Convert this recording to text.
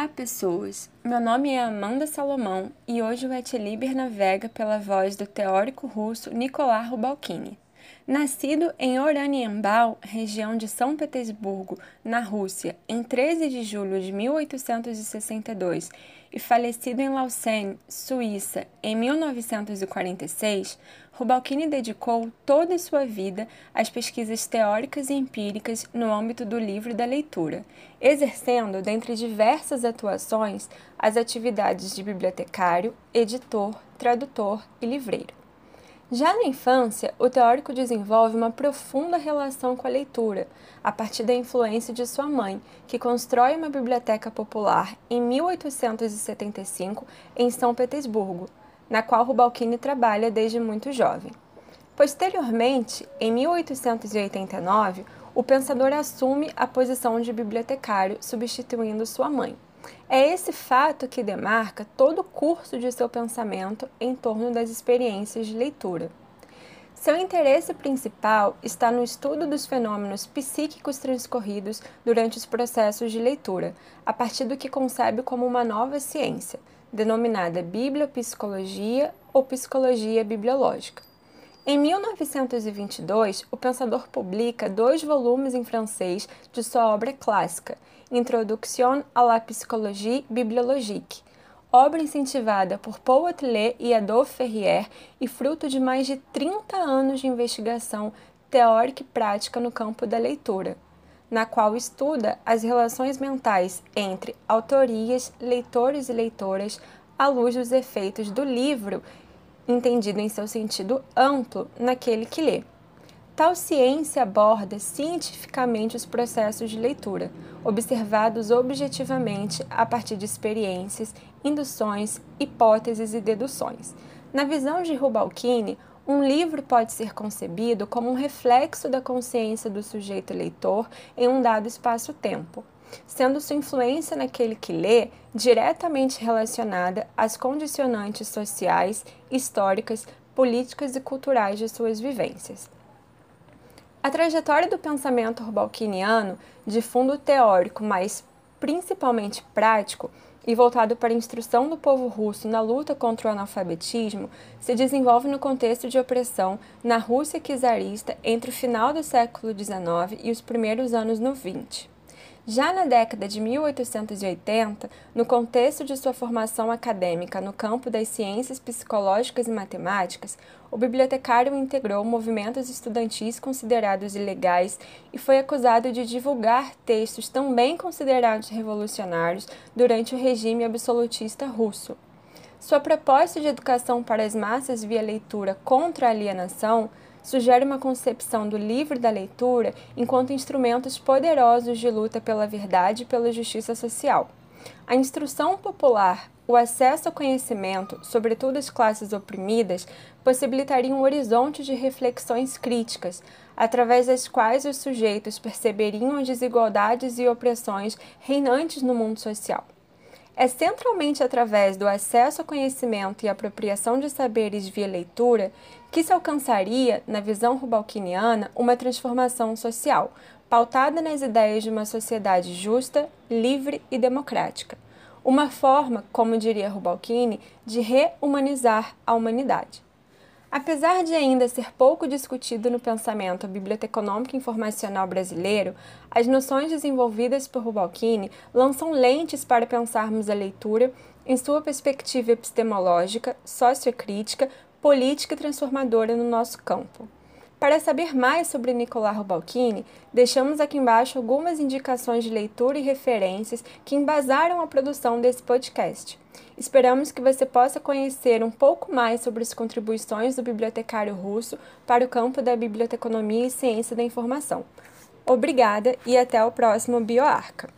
Olá, pessoas! Meu nome é Amanda Salomão e hoje o Etliber navega pela voz do teórico russo Nikolai Rubalcini. Nascido em Oranienbaum, região de São Petersburgo, na Rússia, em 13 de julho de 1862 e falecido em Lausanne, Suíça, em 1946, Rubalcini dedicou toda a sua vida às pesquisas teóricas e empíricas no âmbito do livro e da leitura, exercendo, dentre diversas atuações, as atividades de bibliotecário, editor, tradutor e livreiro. Já na infância, o teórico desenvolve uma profunda relação com a leitura, a partir da influência de sua mãe, que constrói uma biblioteca popular em 1875 em São Petersburgo, na qual Rubalcini trabalha desde muito jovem. Posteriormente, em 1889, o pensador assume a posição de bibliotecário, substituindo sua mãe. É esse fato que demarca todo o curso de seu pensamento em torno das experiências de leitura. Seu interesse principal está no estudo dos fenômenos psíquicos transcorridos durante os processos de leitura, a partir do que concebe como uma nova ciência, denominada bibliopsicologia ou psicologia bibliológica. Em 1922, o pensador publica dois volumes em francês de sua obra clássica, Introduction à la psychologie bibliologique, obra incentivada por Paul Atelier e Adolphe Ferrier e fruto de mais de 30 anos de investigação teórica e prática no campo da leitura, na qual estuda as relações mentais entre autorias, leitores e leitoras à luz dos efeitos do livro entendido em seu sentido amplo naquele que lê. Tal ciência aborda cientificamente os processos de leitura, observados objetivamente a partir de experiências, induções, hipóteses e deduções. Na visão de Rubalcini, um livro pode ser concebido como um reflexo da consciência do sujeito leitor em um dado espaço-tempo, sendo sua influência naquele que lê diretamente relacionada às condicionantes sociais, históricas, políticas e culturais de suas vivências. A trajetória do pensamento rubalquiniano, de fundo teórico, mas principalmente prático, e voltado para a instrução do povo russo na luta contra o analfabetismo, se desenvolve no contexto de opressão na Rússia czarista entre o final do século XIX e os primeiros anos no XX. Já na década de 1880, no contexto de sua formação acadêmica no campo das ciências psicológicas e matemáticas, o bibliotecário integrou movimentos estudantis considerados ilegais e foi acusado de divulgar textos também considerados revolucionários durante o regime absolutista russo. Sua proposta de educação para as massas via leitura contra a alienação sugere uma concepção do livro da leitura enquanto instrumentos poderosos de luta pela verdade e pela justiça social. A instrução popular, o acesso ao conhecimento, sobretudo as classes oprimidas, possibilitaria um horizonte de reflexões críticas, através das quais os sujeitos perceberiam as desigualdades e opressões reinantes no mundo social. É centralmente através do acesso ao conhecimento e apropriação de saberes via leitura que se alcançaria, na visão rubalquiniana, uma transformação social, pautada nas ideias de uma sociedade justa, livre e democrática. Uma forma, como diria Rubalcini, de rehumanizar a humanidade. Apesar de ainda ser pouco discutido no pensamento biblioteconômico informacional brasileiro, as noções desenvolvidas por Rubalcini lançam lentes para pensarmos a leitura em sua perspectiva epistemológica, sociocrítica, política e transformadora no nosso campo. Para saber mais sobre Nicolau Rubalcini, deixamos aqui embaixo algumas indicações de leitura e referências que embasaram a produção desse podcast. Esperamos que você possa conhecer um pouco mais sobre as contribuições do bibliotecário russo para o campo da biblioteconomia e ciência da informação. Obrigada e até o próximo BioArca.